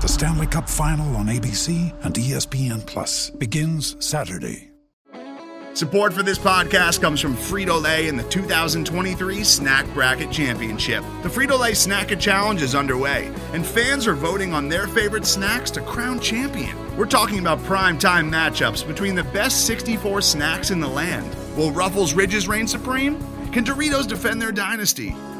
The Stanley Cup Final on ABC and ESPN Plus begins Saturday. Support for this podcast comes from Frito Lay and the 2023 Snack Bracket Championship. The Frito Lay Snack It Challenge is underway, and fans are voting on their favorite snacks to crown champion. We're talking about prime time matchups between the best 64 snacks in the land. Will Ruffles Ridges reign supreme? Can Doritos defend their dynasty?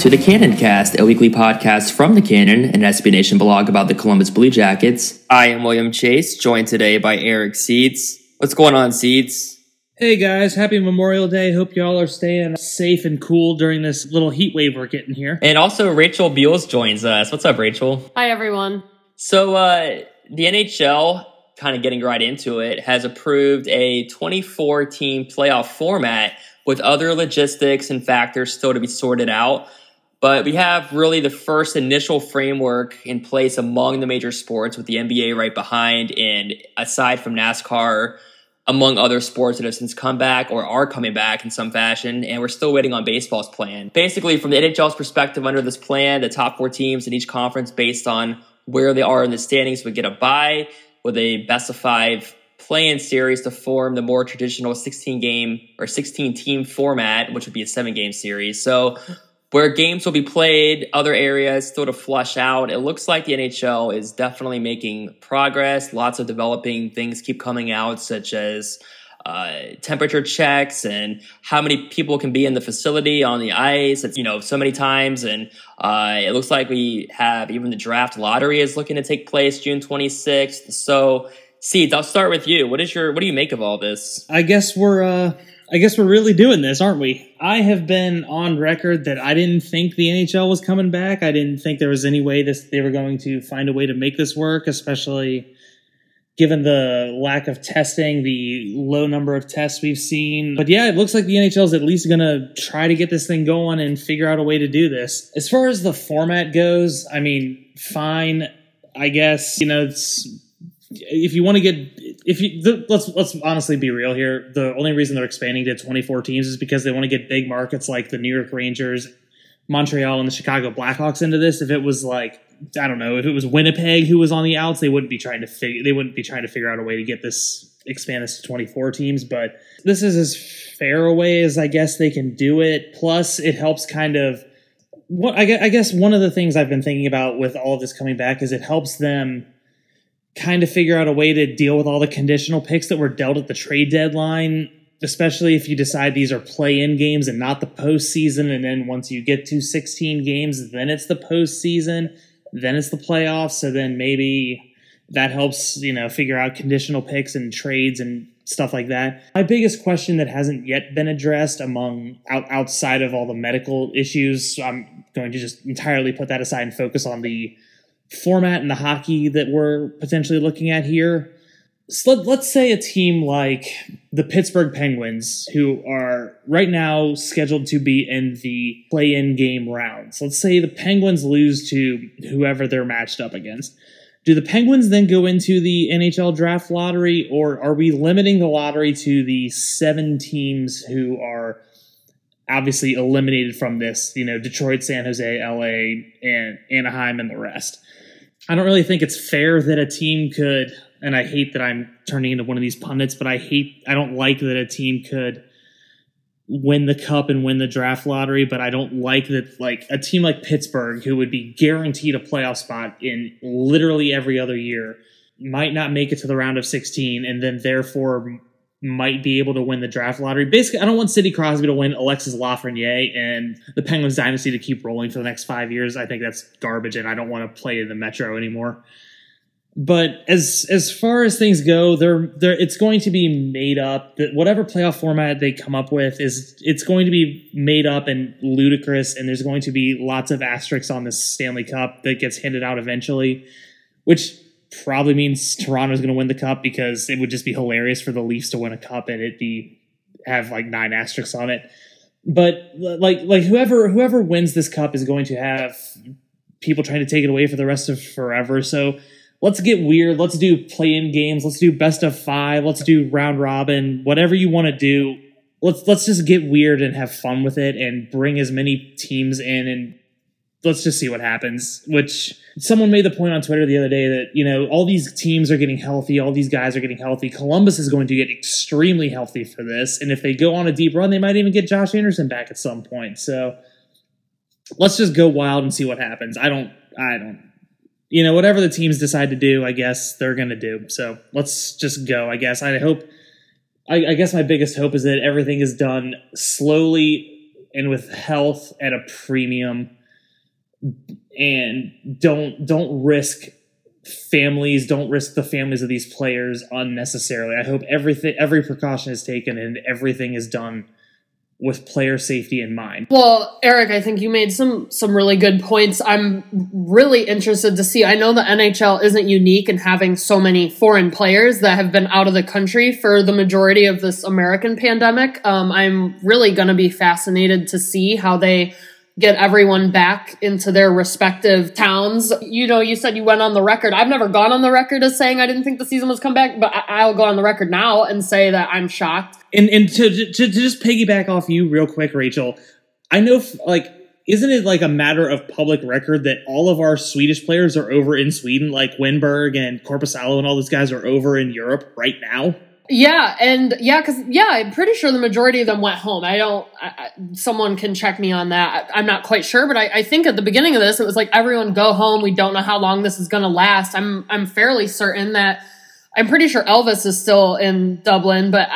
to the Cannon Cast, a weekly podcast from the Cannon, an SB Nation blog about the Columbus Blue Jackets. I am William Chase, joined today by Eric Seeds. What's going on, Seeds? Hey guys, happy Memorial Day. Hope y'all are staying safe and cool during this little heat wave we're getting here. And also, Rachel Beals joins us. What's up, Rachel? Hi, everyone. So, uh, the NHL, kind of getting right into it, has approved a 24 team playoff format with other logistics and factors still to be sorted out. But we have really the first initial framework in place among the major sports with the NBA right behind. And aside from NASCAR, among other sports that have since come back or are coming back in some fashion, and we're still waiting on baseball's plan. Basically, from the NHL's perspective, under this plan, the top four teams in each conference, based on where they are in the standings, would get a bye with a best of five play-in series to form the more traditional 16 game or 16 team format, which would be a seven game series. So where games will be played, other areas still to flush out. It looks like the NHL is definitely making progress. Lots of developing things keep coming out, such as uh, temperature checks and how many people can be in the facility on the ice. It's, you know, so many times. And uh, it looks like we have even the draft lottery is looking to take place June 26th. So, Seeds, I'll start with you. What is your, what do you make of all this? I guess we're uh I guess we're really doing this, aren't we? I have been on record that I didn't think the NHL was coming back. I didn't think there was any way this they were going to find a way to make this work, especially given the lack of testing, the low number of tests we've seen. But yeah, it looks like the NHL is at least going to try to get this thing going and figure out a way to do this. As far as the format goes, I mean, fine. I guess, you know, it's if you want to get if you the, let's let's honestly be real here. The only reason they're expanding to 24 teams is because they want to get big markets like the new york rangers montreal and the chicago blackhawks into this. If it was like i don't know if it was winnipeg who was on the outs they wouldn't be trying to figure they wouldn't be trying to figure out a way to get this expand this to 24 teams but this is as fair a way as i guess they can do it. Plus it helps kind of what I I guess one of the things I've been thinking about with all of this coming back is it helps them kind of figure out a way to deal with all the conditional picks that were dealt at the trade deadline, especially if you decide these are play-in games and not the postseason. And then once you get to 16 games, then it's the postseason, then it's the playoffs. So then maybe That helps, you know, figure out conditional picks and trades and stuff like that. My biggest question that hasn't yet been addressed among out, outside of all the medical issues, I'm going to just entirely put that aside and focus on the format and the hockey that we're potentially looking at here. So let, let's say a team like the Pittsburgh Penguins, who are right now scheduled to be in the play in game rounds. Let's say the Penguins lose to whoever they're matched up against. Do the Penguins then go into the NHL draft lottery, or are we limiting the lottery to the seven teams who are obviously eliminated from this? You know, Detroit, San Jose, LA, and Anaheim, and the rest. I don't really think it's fair that a team could, and I hate that I'm turning into one of these pundits, but I hate, I don't like that a team could win the cup and win the draft lottery, but I don't like that like a team like Pittsburgh, who would be guaranteed a playoff spot in literally every other year, might not make it to the round of 16 and then therefore might be able to win the draft lottery. Basically, I don't want Sidney Crosby to win Alexis Lafreniere and the Penguins dynasty to keep rolling for the next five years. I think that's garbage and I don't want to play in the Metro anymore but as as far as things go, they're they're it's going to be made up. That whatever playoff format they come up with is it's going to be made up and ludicrous, and there's going to be lots of asterisks on this Stanley Cup that gets handed out eventually, which probably means Toronto's going to win the cup because it would just be hilarious for the Leafs to win a cup and it be have like nine asterisks on it. But like like whoever whoever wins this cup is going to have people trying to take it away for the rest of forever. So let's get weird. Let's do play in games. Let's do best of five. Let's do round robin. Whatever you want to do. Let's let's just get weird and have fun with it and bring as many teams in and let's just see what happens. Which someone made the point on Twitter the other day that, you know, all these teams are getting healthy, all these guys are getting healthy. Columbus is going to get extremely healthy for this. And if they go on a deep run, they might even get Josh Anderson back at some point. So let's just go wild and see what happens. I don't I don't you know, whatever the teams decide to do, I guess they're going to do. So let's just go. I guess I hope. I, I, guess my biggest hope is that everything is done slowly and with health at a premium, and don't don't risk families. Don't risk the families of these players unnecessarily. I hope everything every precaution is taken and everything is done with player safety in mind. Well, Eric, I think you made some some really good points. I'm really interested to see. I know the NHL isn't unique in having so many foreign players that have been out of the country for the majority of this American pandemic. Um, I'm really going to be fascinated to see how they get everyone back into their respective towns. You know, you said you went on the record. I've never gone on the record as saying I didn't think the season was come back, but I- will go on the record now and say that I'm shocked. And and to, to to just piggyback off you real quick, Rachel, I know like isn't it like a matter of public record that all of our Swedish players are over in Sweden, like Wennberg and Korpisalo and all those guys are over in Europe right now? Yeah, and yeah, because yeah, I'm pretty sure the majority of them went home. I don't. I, I, someone can check me on that. I, am not quite sure, but I, I, think at the beginning of this, it was like everyone go home. We don't know how long this is going to last. I'm I'm fairly certain that I'm pretty sure Elvis is still in Dublin, but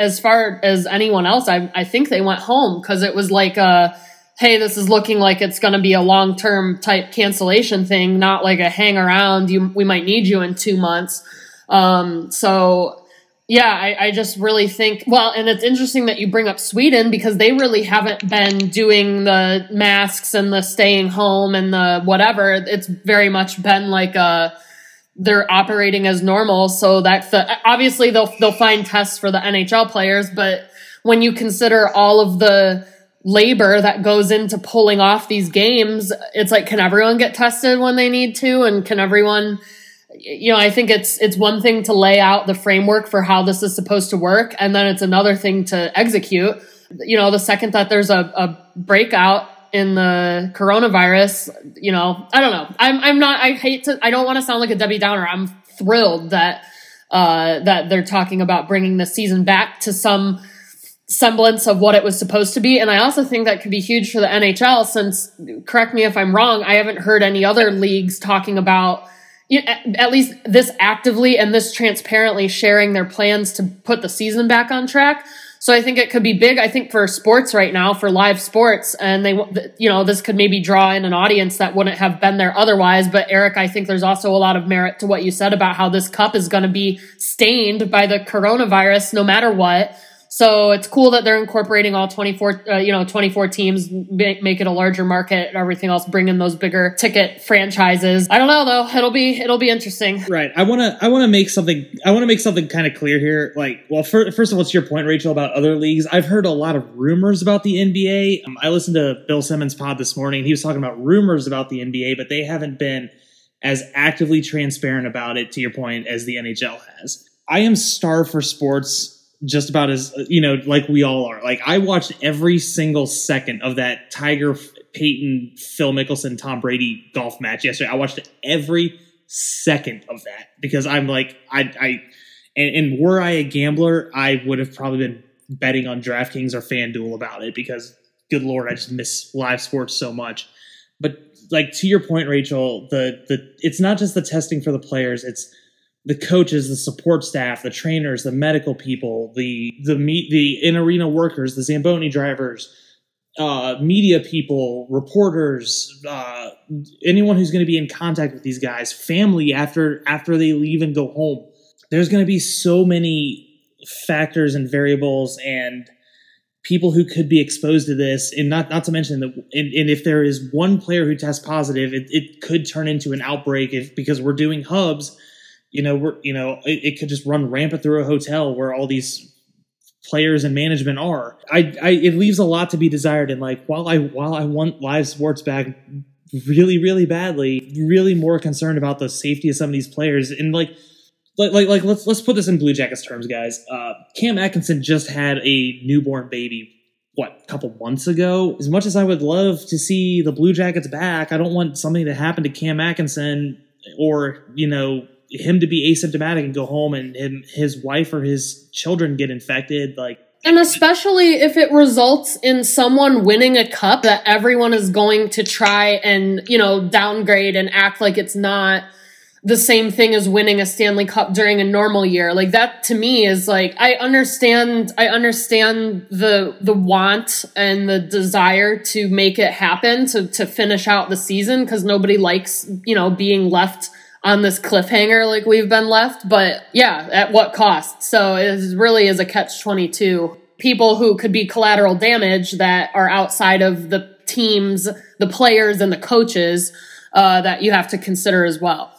as far as anyone else, I I think they went home because it was like a hey, this is looking like it's going to be a long term type cancellation thing, not like a hang around. You we might need you in two months. Um, so yeah, I, I, just really think, well, and it's interesting that you bring up Sweden because they really haven't been doing the masks and the staying home and the whatever. It's very much been like a, they're operating as normal. So that's the, obviously they'll, they'll find tests for the NHL players, but when you consider all of the labor that goes into pulling off these games, it's like, can everyone get tested when they need to? And can everyone, you know, I think it's it's one thing to lay out the framework for how this is supposed to work, and then it's another thing to execute. You know, the second that there's a, a breakout in the coronavirus, you know, I don't know. I'm I'm not. I hate to. I don't want to sound like a Debbie Downer. I'm thrilled that uh, that they're talking about bringing the season back to some semblance of what it was supposed to be. And I also think that could be huge for the NHL since, correct me if I'm wrong, I haven't heard any other leagues talking about at least this actively and this transparently sharing their plans to put the season back on track. So I think it could be big. I think for sports right now, for live sports, and they, you know, this could maybe draw in an audience that wouldn't have been there otherwise. But Eric, I think there's also a lot of merit to what you said about how this cup is going to be stained by the coronavirus no matter what. So it's cool that they're incorporating all 24, uh, you know, 24 teams, make, make it a larger market and everything else, bring in those bigger ticket franchises. I don't know though. It'll be, it'll be interesting. Right. I want to, I want to make something, I want to make something kind of clear here. Like, well, for, first of all, it's your point, Rachel, about other leagues. I've heard a lot of rumors about the NBA. Um, I listened to Bill Simmons pod this morning. He was talking about rumors about the NBA, but they haven't been as actively transparent about it, to your point, as the NHL has. I am starved for sports just about as you know like we all are. Like i watched every single second of that tiger peyton phil mickelson tom brady golf match yesterday. I watched every second of that because i'm like i i and, and were i a gambler i would have probably been betting on draftkings or fanduel about it because good lord i just miss live sports so much. But like to your point rachel the the it's not just the testing for the players it's the coaches, the support staff, the trainers, the medical people, the the meet the in arena workers, the Zamboni drivers, uh, media people, reporters, uh, anyone who's going to be in contact with these guys, family after after they leave and go home. There's going to be so many factors and variables and people who could be exposed to this and not not to mention that and, and if there is one player who tests positive it, it could turn into an outbreak if because we're doing hubs you know, we're you know, it, it, could just run rampant through a hotel where all these players and management are. I, I it leaves a lot to be desired. And like while I while I want live sports back really really badly, really more concerned about the safety of some of these players and like. Like, like, like, let's let's put this in Blue Jackets terms, guys. Uh, Cam Atkinson just had a newborn baby what a couple months ago. As much as I would love to see the Blue Jackets back, I don't want something to happen to Cam Atkinson or you know him to be asymptomatic and go home and him, his wife or his children get infected like and especially if it results in someone winning a cup that everyone is going to try and you know downgrade and act like it's not the same thing as winning a Stanley Cup during a normal year. Like that to me is like I understand I understand the the want and the desire to make it happen to to finish out the season cuz nobody likes, you know, being left on this cliffhanger like we've been left. But yeah, at what cost? So it really is a catch 22. People who could be collateral damage that are outside of the teams, the players, and the coaches uh, that you have to consider as well.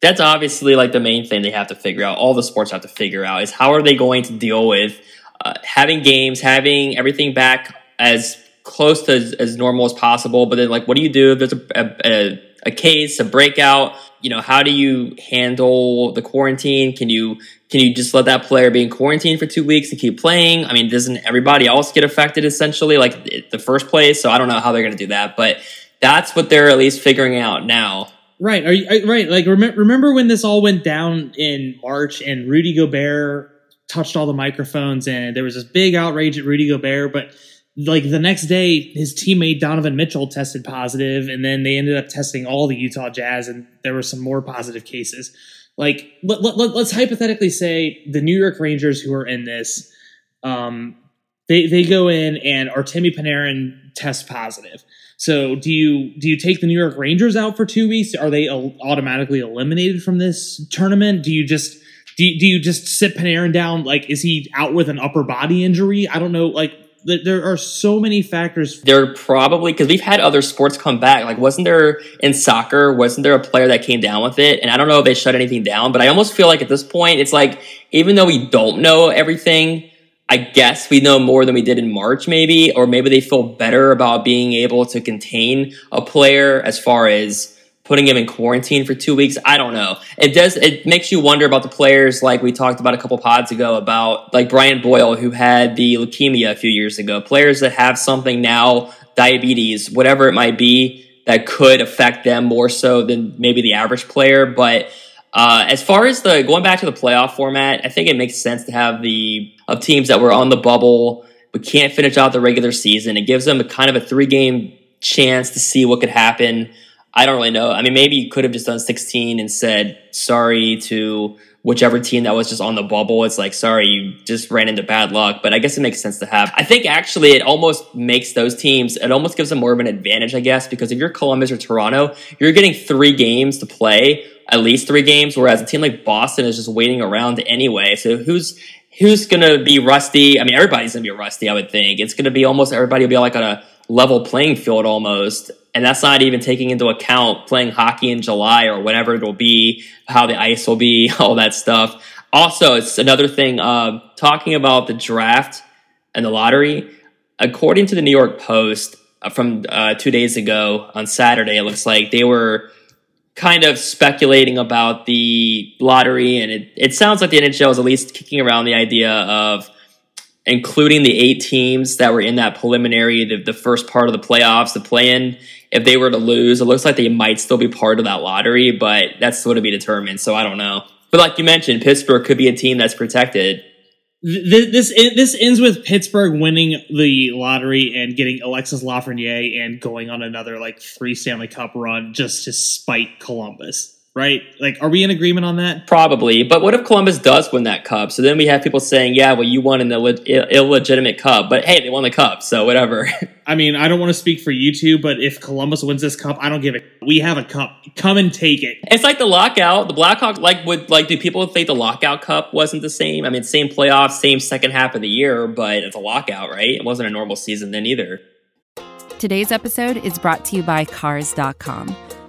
That's obviously like the main thing they have to figure out. All the sports have to figure out is how are they going to deal with uh, having games, having everything back as close to as, as, normal as possible. But then, like, what do you do if there's a, a, a case, a breakout? You know, how do you handle the quarantine? Can you can you just let that player be in quarantine for two weeks and keep playing? I mean, doesn't everybody else get affected essentially, like the first place? So I don't know how they're going to do that, but that's what they're at least figuring out now. Right. Are you right? Like remember, remember when this all went down in March and Rudy Gobert touched all the microphones and there was this big outrage at Rudy Gobert, but like the next day his teammate Donovan Mitchell tested positive and then they ended up testing all the Utah Jazz and there were some more positive cases. Like let, let, let's hypothetically say the New York Rangers who are in this um they they go in and Artemi Panarin tests positive. So do you do you take the New York Rangers out for 2 weeks? Are they automatically eliminated from this tournament? Do you just do you, do you just sit Panarin down? Like, is he out with an upper body injury? I don't know. Like, there are so many factors. There probably because we've had other sports come back. Like, wasn't there in soccer? Wasn't there a player that came down with it? And I don't know if they shut anything down, but I almost feel like at this point, it's like even though we don't know everything, I guess we know more than we did in March, maybe, or maybe they feel better about being able to contain a player as far as putting him in quarantine for two weeks. I don't know. It does. It makes you wonder about the players, like we talked about a couple pods ago, about like Brian Boyle, who had the leukemia a few years ago. Players that have something now, diabetes, whatever it might be, that could affect them more so than maybe the average player. But uh, as far as the going back to the playoff format, I think it makes sense to have the of teams that were on the bubble but can't finish out the regular season. It gives them a kind of a three game chance to see what could happen I don't really know. I mean, maybe you could have just done 16 and said sorry to whichever team that was just on the bubble. It's like, sorry, you just ran into bad luck. But I guess it makes sense to have. I think actually it almost makes those teams, it almost gives them more of an advantage, I guess, because if you're Columbus or Toronto, you're getting three games to play, at least three games, whereas a team like Boston is just waiting around anyway. So who's who's gonna be rusty? I mean, everybody's gonna be rusty, I would think. It's gonna be almost everybody will be like on a level playing field almost. And that's not even taking into account playing hockey in July or whatever it'll be, how the ice will be, all that stuff. Also, it's another thing, uh, talking about the draft and the lottery. According to the New York Post uh, from uh, two days ago on Saturday, it looks like they were kind of speculating about the lottery. And it, it sounds like the NHL is at least kicking around the idea of including the eight teams that were in that preliminary, the, the first part of the playoffs, the play in, if they were to lose, it looks like they might still be part of that lottery, but that's still to be determined. So I don't know. But like you mentioned, Pittsburgh could be a team that's protected. This this, this ends with Pittsburgh winning the lottery and getting Alexis Lafreniere and going on another like three Stanley Cup run just to spite Columbus right? Like, are we in agreement on that? Probably. But what if Columbus does win that cup? So then we have people saying, yeah, well, you won an Ill- illegitimate cup. But hey, they won the cup, so whatever. I mean, I don't want to speak for you two, but if Columbus wins this cup, I don't give a. We have a cup. Come and take it. It's like the lockout. The Blackhawk, like, would like, do people think the lockout cup wasn't the same? I mean, same playoffs, same second half of the year, but it's a lockout, right? It wasn't a normal season then either. Today's episode is brought to you by Cars.com.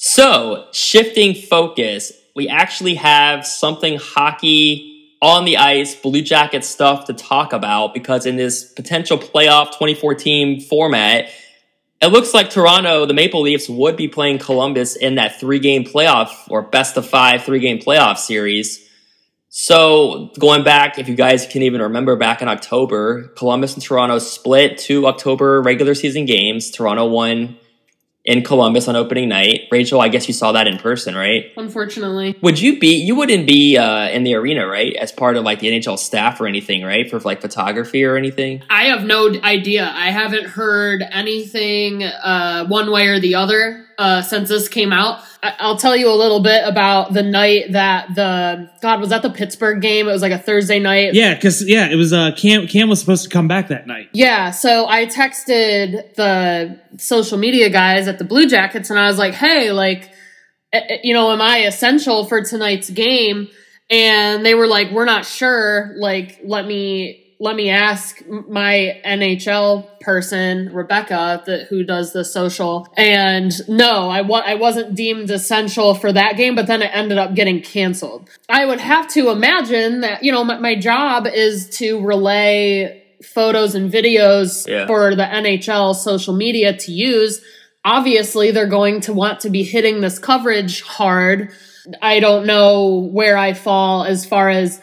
So, shifting focus, we actually have something hockey on the ice, Blue Jacket stuff to talk about because in this potential playoff 2014 format, it looks like Toronto, the Maple Leafs, would be playing Columbus in that three game playoff or best of five three game playoff series. So, going back, if you guys can even remember back in October, Columbus and Toronto split two October regular season games. Toronto won in Columbus on opening night. Rachel, I guess you saw that in person, right? Unfortunately. Would you be, you wouldn't be uh, in the arena, right? As part of like the NHL staff or anything, right? For like photography or anything? I have no idea. I haven't heard anything uh, one way or the other uh, since this came out. I- will tell you a little bit about the night that the God was that the Pittsburgh game. It was like a Thursday night. Yeah, because yeah, it was. Uh, Cam Cam was supposed to come back that night. Yeah, so I texted the social media guys at the Blue Jackets, and I was like, "Hey, like, you know, am I essential for tonight's game?" And they were like, "We're not sure. Like, let me." Let me ask my NHL person, Rebecca, the, who does the social. And no, I, wa- I wasn't deemed essential for that game, but then it ended up getting canceled. I would have to imagine that, you know, my, my job is to relay photos and videos yeah. for the NHL social media to use. Obviously, they're going to want to be hitting this coverage hard. I don't know where I fall as far as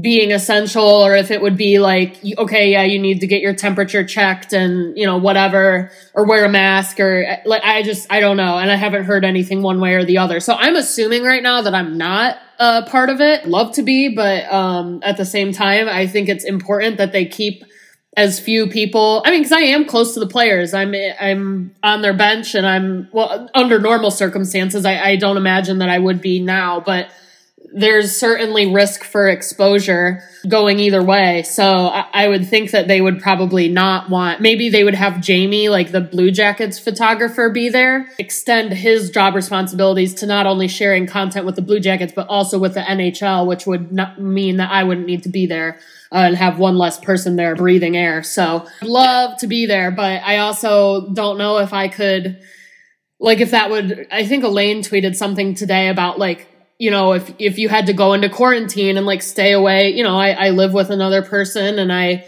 being essential or if it would be like okay yeah you need to get your temperature checked and you know whatever or wear a mask or like i just i don't know and i haven't heard anything one way or the other. So i'm assuming right now that i'm not a part of it. Love to be but um at the same time i think it's important that they keep as few people i mean because i am close to the players. I'm i'm on their bench and i'm well under normal circumstances i, I don't imagine that i would be now but there's certainly risk for exposure going either way. So I, I, would think that they would probably not want, maybe they would have Jamie, like the Blue Jackets photographer, be there, extend his job responsibilities to not only sharing content with the Blue Jackets, but also with the NHL, which would not mean that I wouldn't need to be there. Uh, and have one less person there breathing air. So I'd love to be there, but I also don't know if I could, like, if that would, I think Elaine tweeted something today about like, you know, if if you had to go into quarantine and like stay away, you know, I, I live with another person and I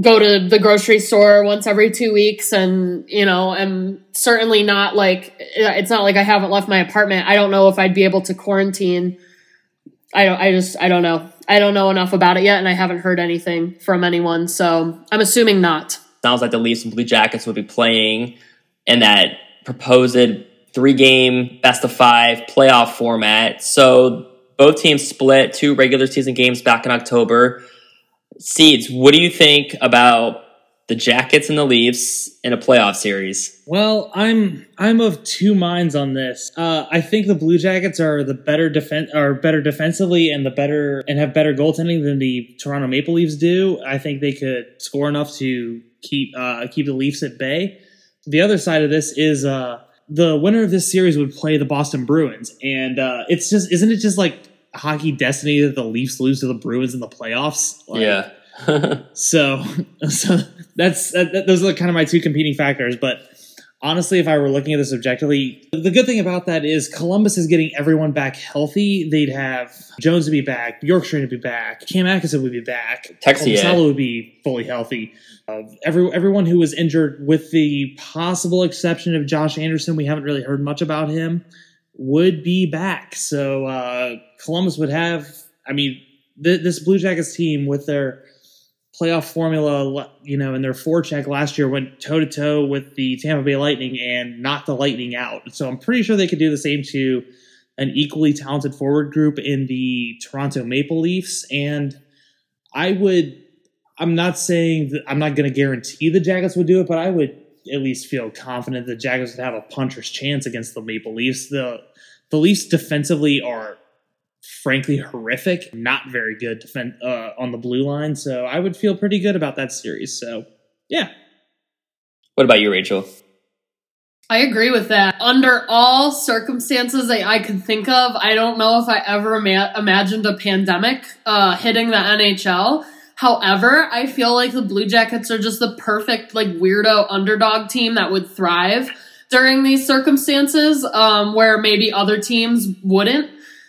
go to the grocery store once every two weeks and you know I'm certainly not like uh, it's not like i haven't left my apartment. I don't know if i'd be able to quarantine. I don't i just i don't know. I don't know enough about it yet and i haven't heard anything from anyone so i'm assuming not. Sounds like the leafs and blue jackets will be playing in that proposed three game best of five playoff format. So both teams split two regular season games back in October. Seeds, what do you think about the Jackets and the Leafs in a playoff series? Well, I'm I'm of two minds on this. Uh, I think the Blue Jackets are the better defense are better defensively and the better and have better goaltending than the Toronto Maple Leafs do. I think they could score enough to keep uh, keep the Leafs at bay. The other side of this is uh, the winner of this series would play the Boston Bruins, and uh, it's just isn't it just like hockey destiny that the Leafs lose to the Bruins in the playoffs? Like, yeah. so, so that's that, those are kind of my two competing factors. But honestly, if I were looking at this objectively, the good thing about that is Columbus is getting everyone back healthy. They'd have Jones to be back, Bjorkstrand to be back, Cam Atkinson would be back, Texier would be fully healthy. Every everyone who was injured, with the possible exception of Josh Anderson, we haven't really heard much about him, would be back. So uh, Columbus would have. I mean, th- this Blue Jackets team with their playoff formula, you know, in their forecheck last year went toe to toe with the Tampa Bay Lightning and knocked the Lightning out. So I'm pretty sure they could do the same to an equally talented forward group in the Toronto Maple Leafs. And I would I'm not saying that I'm not going to guarantee the Jackets would do it, but I would at least feel confident the Jackets would have a puncher's chance against the Maple Leafs. The the Leafs defensively are frankly horrific, not very good defend uh, on the blue line. So I would feel pretty good about that series. So yeah. What about you, Rachel? I agree with that. Under all circumstances that I could think of, I don't know if I ever ima- imagined a pandemic uh, hitting the NHL. However, I feel like the Blue Jackets are just the perfect, like, weirdo underdog team that would thrive during these circumstances um, where maybe other teams wouldn't.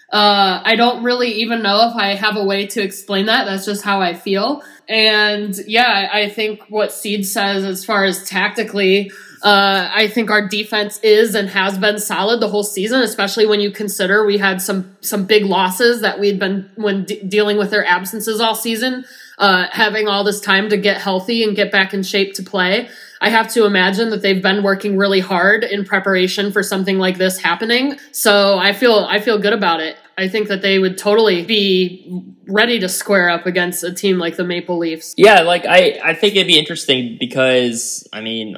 Uh, I don't really even know if I have a way to explain that. That's just how I feel. And yeah, I think what Seed says as far as tactically, uh, I think our defense is and has been solid the whole season, especially when you consider we had some some big losses that we'd been when de- dealing with their absences all season. Uh, having all this time to get healthy and get back in shape to play. I have to imagine that they've been working really hard in preparation for something like this happening. So I feel I feel good about it. I think that they would totally be ready to square up against a team like the Maple Leafs. Yeah, like I I think it'd be interesting because I mean,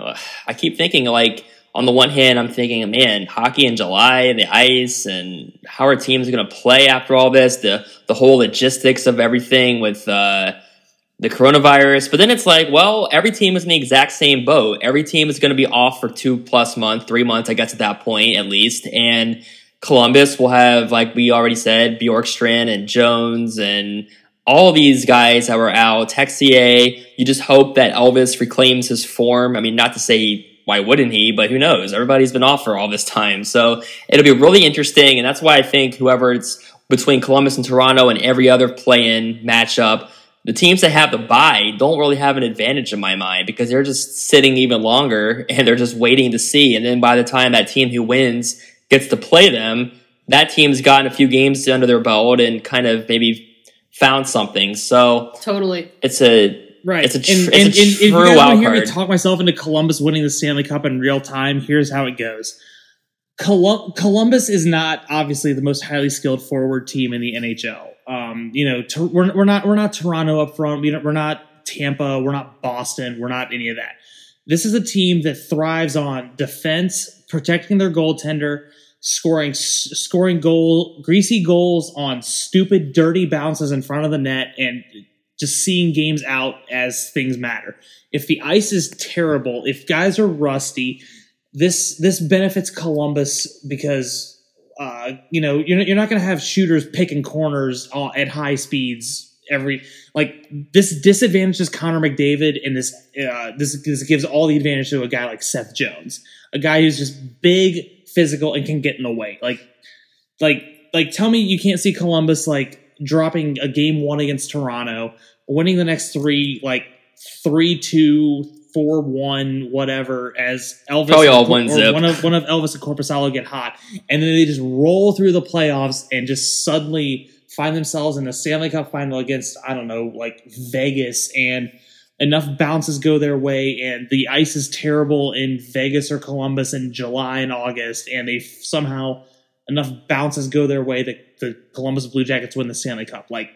I keep thinking like on the one hand, I'm thinking, man, hockey in July, the ice, and how are teams going to play after all this? The the whole logistics of everything with uh, the coronavirus. But then it's like, well, every team is in the exact same boat. Every team is going to be off for two plus months, three months, I guess, at that point at least. And Columbus will have, like we already said, Bjorkstrand and Jones and all these guys that were out. Texier, you just hope that Elvis reclaims his form. I mean, not to say why wouldn't he, but who knows? Everybody's been off for all this time. So it'll be really interesting. And that's why I think whoever it's between Columbus and Toronto and every other play in matchup the teams that have the bye don't really have an advantage in my mind because they're just sitting even longer and they're just waiting to see. And then by the time that team who wins gets to play them, that team's gotten a few games under their belt and kind of maybe found something. So Totally. it's a Right. It's a tr- and, it's a and, and if you guys want wild to hear me talk myself into Columbus winning the Stanley Cup in real time, here's how it goes. Colum- Columbus is not obviously the most highly skilled forward team in the NHL. Um, you know, to, we're, we're not we're not Toronto up front. We don't, we're not Tampa. We're not Boston. We're not any of that. This is a team that thrives on defense, protecting their goaltender, scoring scoring goal greasy goals on stupid dirty bounces in front of the net and just seeing games out as things matter. If the ice is terrible, if guys are rusty, this this benefits Columbus because uh, you know you're, you're not going to have shooters picking corners at high speeds every like this disadvantages Connor McDavid and this uh, this this gives all the advantage to a guy like Seth Jones, a guy who's just big, physical, and can get in the way. Like like like tell me you can't see Columbus like dropping a game one against Toronto, winning the next three like three two four one whatever as Elvis Probably all one zip. one of one of Elvis and Korpisalo get hot, and then they just roll through the playoffs and just suddenly find themselves in the Stanley Cup final against I don't know like Vegas and enough bounces go their way and the ice is terrible in Vegas or Columbus in July and August and they somehow enough bounces go their way that the Columbus Blue Jackets win the Stanley Cup like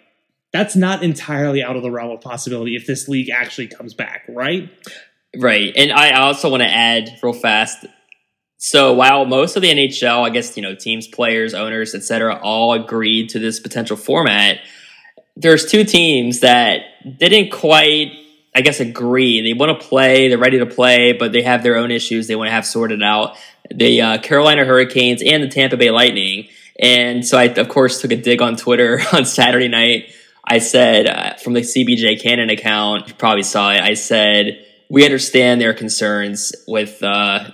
that's not entirely out of the realm of possibility if this league actually comes back right Right. And I also want to add real fast. So while most of the NHL, I guess, you know, teams, players, owners, etc., all agreed to this potential format, there's two teams that didn't quite, I guess, agree. They want to play, they're ready to play, but they have their own issues they want to have sorted out. The uh, Carolina Hurricanes and the Tampa Bay Lightning. And so I, of course, took a dig on Twitter on Saturday night. I said, uh, from the CBJ Cannon account, you probably saw it, I said, we understand their concerns with uh,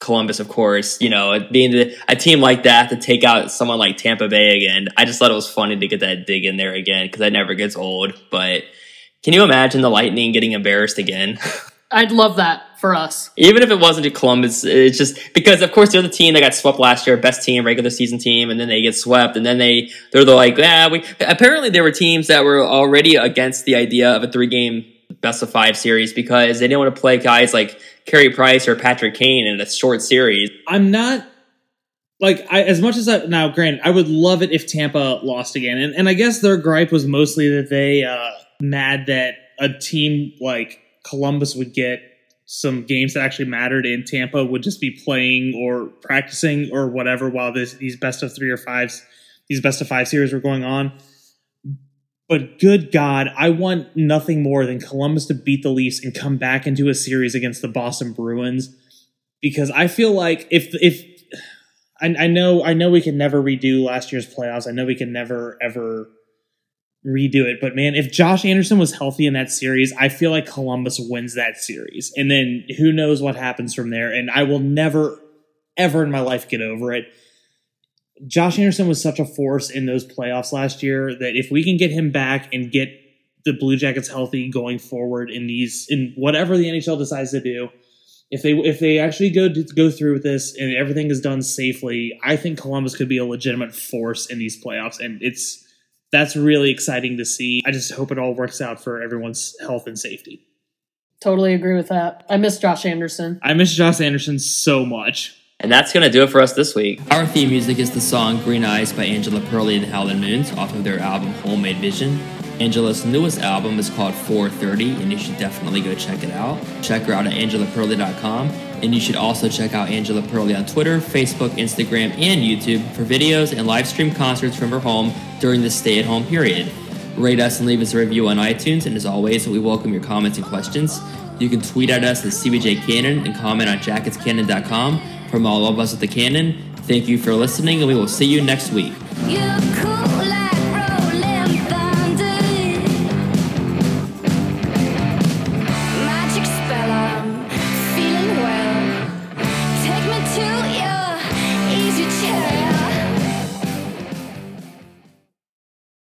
Columbus, of course. You know, being a team like that to take out someone like Tampa Bay again. I just thought it was funny to get that dig in there again because that never gets old. But can you imagine the Lightning getting embarrassed again? I'd love that for us. Even if it wasn't to Columbus, it's just because of course they're the team that got swept last year, best team, regular season team, and then they get swept, and then they they're the like, yeah, we apparently there were teams that were already against the idea of a three game best of five series because they didn't want to play guys like Carey Price or Patrick Kane in a short series. I'm not like I, as much as I now granted I would love it if Tampa lost again and, and I guess their gripe was mostly that they uh mad that a team like Columbus would get some games that actually mattered in Tampa would just be playing or practicing or whatever while this these best of three or fives these best of five series were going on but good God, I want nothing more than Columbus to beat the Leafs and come back into a series against the Boston Bruins because I feel like if if I, I know I know we can never redo last year's playoffs. I know we can never ever redo it. But man, if Josh Anderson was healthy in that series, I feel like Columbus wins that series. And then who knows what happens from there. And I will never, ever in my life get over it. Josh Anderson was such a force in those playoffs last year that if we can get him back and get the Blue Jackets healthy going forward in these in whatever the NHL decides to do, if they if they actually go go through with this and everything is done safely, I think Columbus could be a legitimate force in these playoffs, and it's that's really exciting to see. I just hope it all works out for everyone's health and safety. Totally agree with that. I miss Josh Anderson. I miss Josh Anderson so much. And that's going to do it for us this week. Our theme music is the song Green Eyes by Angela Perley and Howlin' Moons off of their album Homemade Vision. Angela's newest album is called 430, and you should definitely go check it out. Check her out at angelaperley.com, and you should also check out Angela Perley on Twitter, Facebook, Instagram, and YouTube for videos and live stream concerts from her home during this stay at home period. Rate us and leave us a review on iTunes, and as always, we welcome your comments and questions. You can tweet at us at CBJ Cannon and comment on jacketscannon.com. From all of us at the Cannon, thank you for listening, and we will see you next week. You're